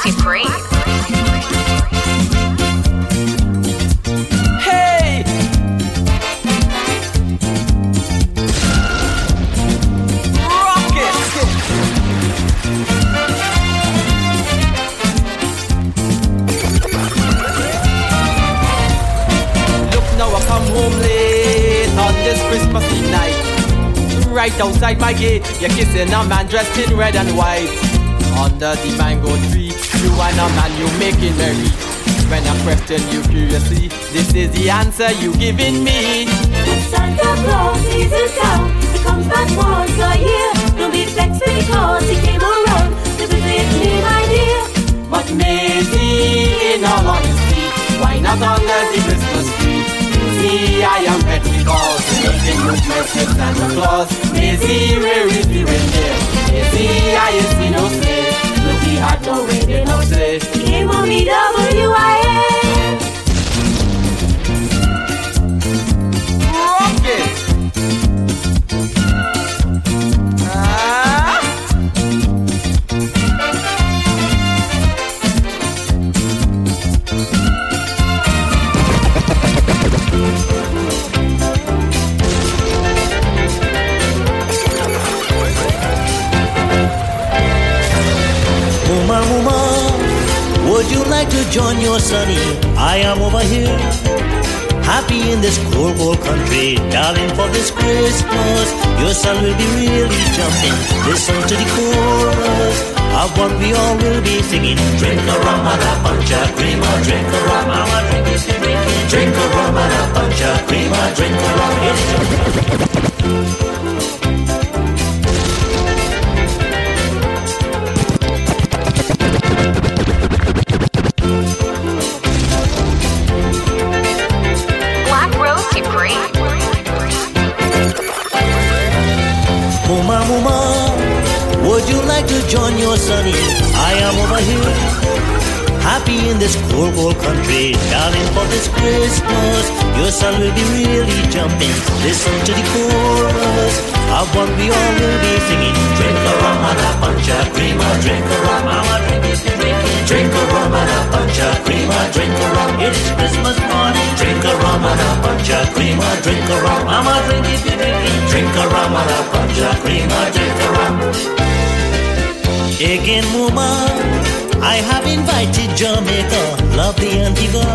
Classy Free. Hey! Rocket! Look now I come home late on this Christmas night right outside my gate. You're kissing a man dressed in red and white under the mango tree. You are no man, you making merry. When I question you curiously, this is the answer you giving me. The Santa Claus is in town. He comes back once a year. Don't be vexed because he came around to visit me, my dear. But maybe, in all honesty, why not under the Christmas tree? See, I am pet because Making movements with Santa Claus Maisie, where is the reindeer? Maisie, I ain't see no sleigh Look, he had no way WIAM. you're sunny, I am over here. Happy in this cold, cold country, darling, for this Christmas. Your son will be really jumping. Listen to the chorus of what we all will be singing. Drink a rum and a bunch of cream, drink a rum, mama, drink this, drink Drink a rum and a bunch of cream, drink a rum. Muma Muma, would you like to join your sonny? I am over here, happy in this cool, cold country. Darling, for this Christmas, your son will be really jumping. Listen to the chorus of what we all will be singing. Drink a rum and a punch of creamer, drink a rum, mama, drink it, drink it. Drink a rum and a punch a drink a rum, it is Christmas. Drink a a punch of cream, drink a rum, mama, drink it, drink it. Drink a a punch of cream, drink a rum. Again, mama. I have invited Jamaica, lovely Antigua,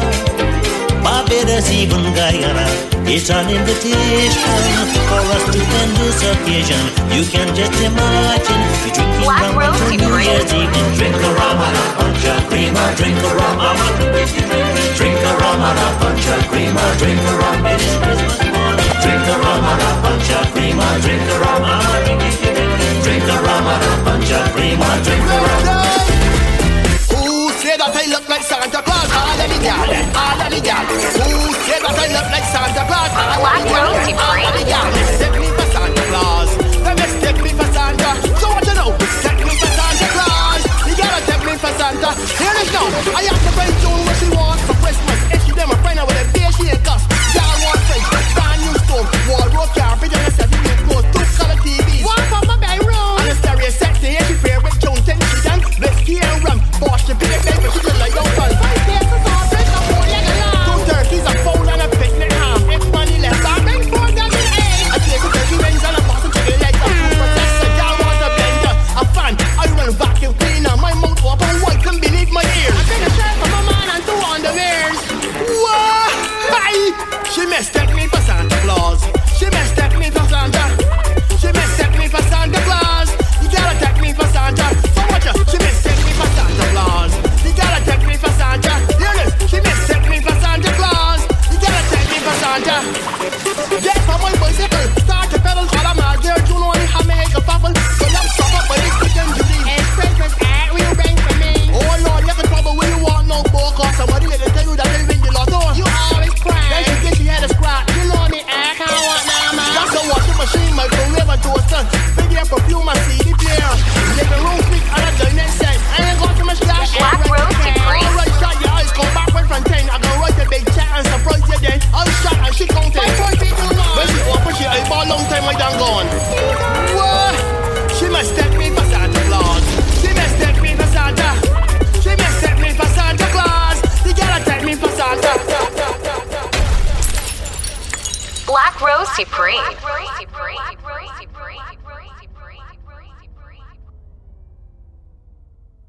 Barbados, even Guyana. It's an invitation for us to spend this occasion. You can just imagine you drinking Black rum until New Year's evening. Drink a rum a punch of cream, drink a rum, mama, drink a rum and a punch of cream, drink a rum. It is Christmas morning. Drink a rum and a punch of cream, drink a rum, drink drink. Drink a rum and a punch of cream, drink a rum. Who said that I look like Santa Claus? All of the gal, all of the gal. Who said that I look like Santa Claus? All of the gal, all of the gal. Supreme.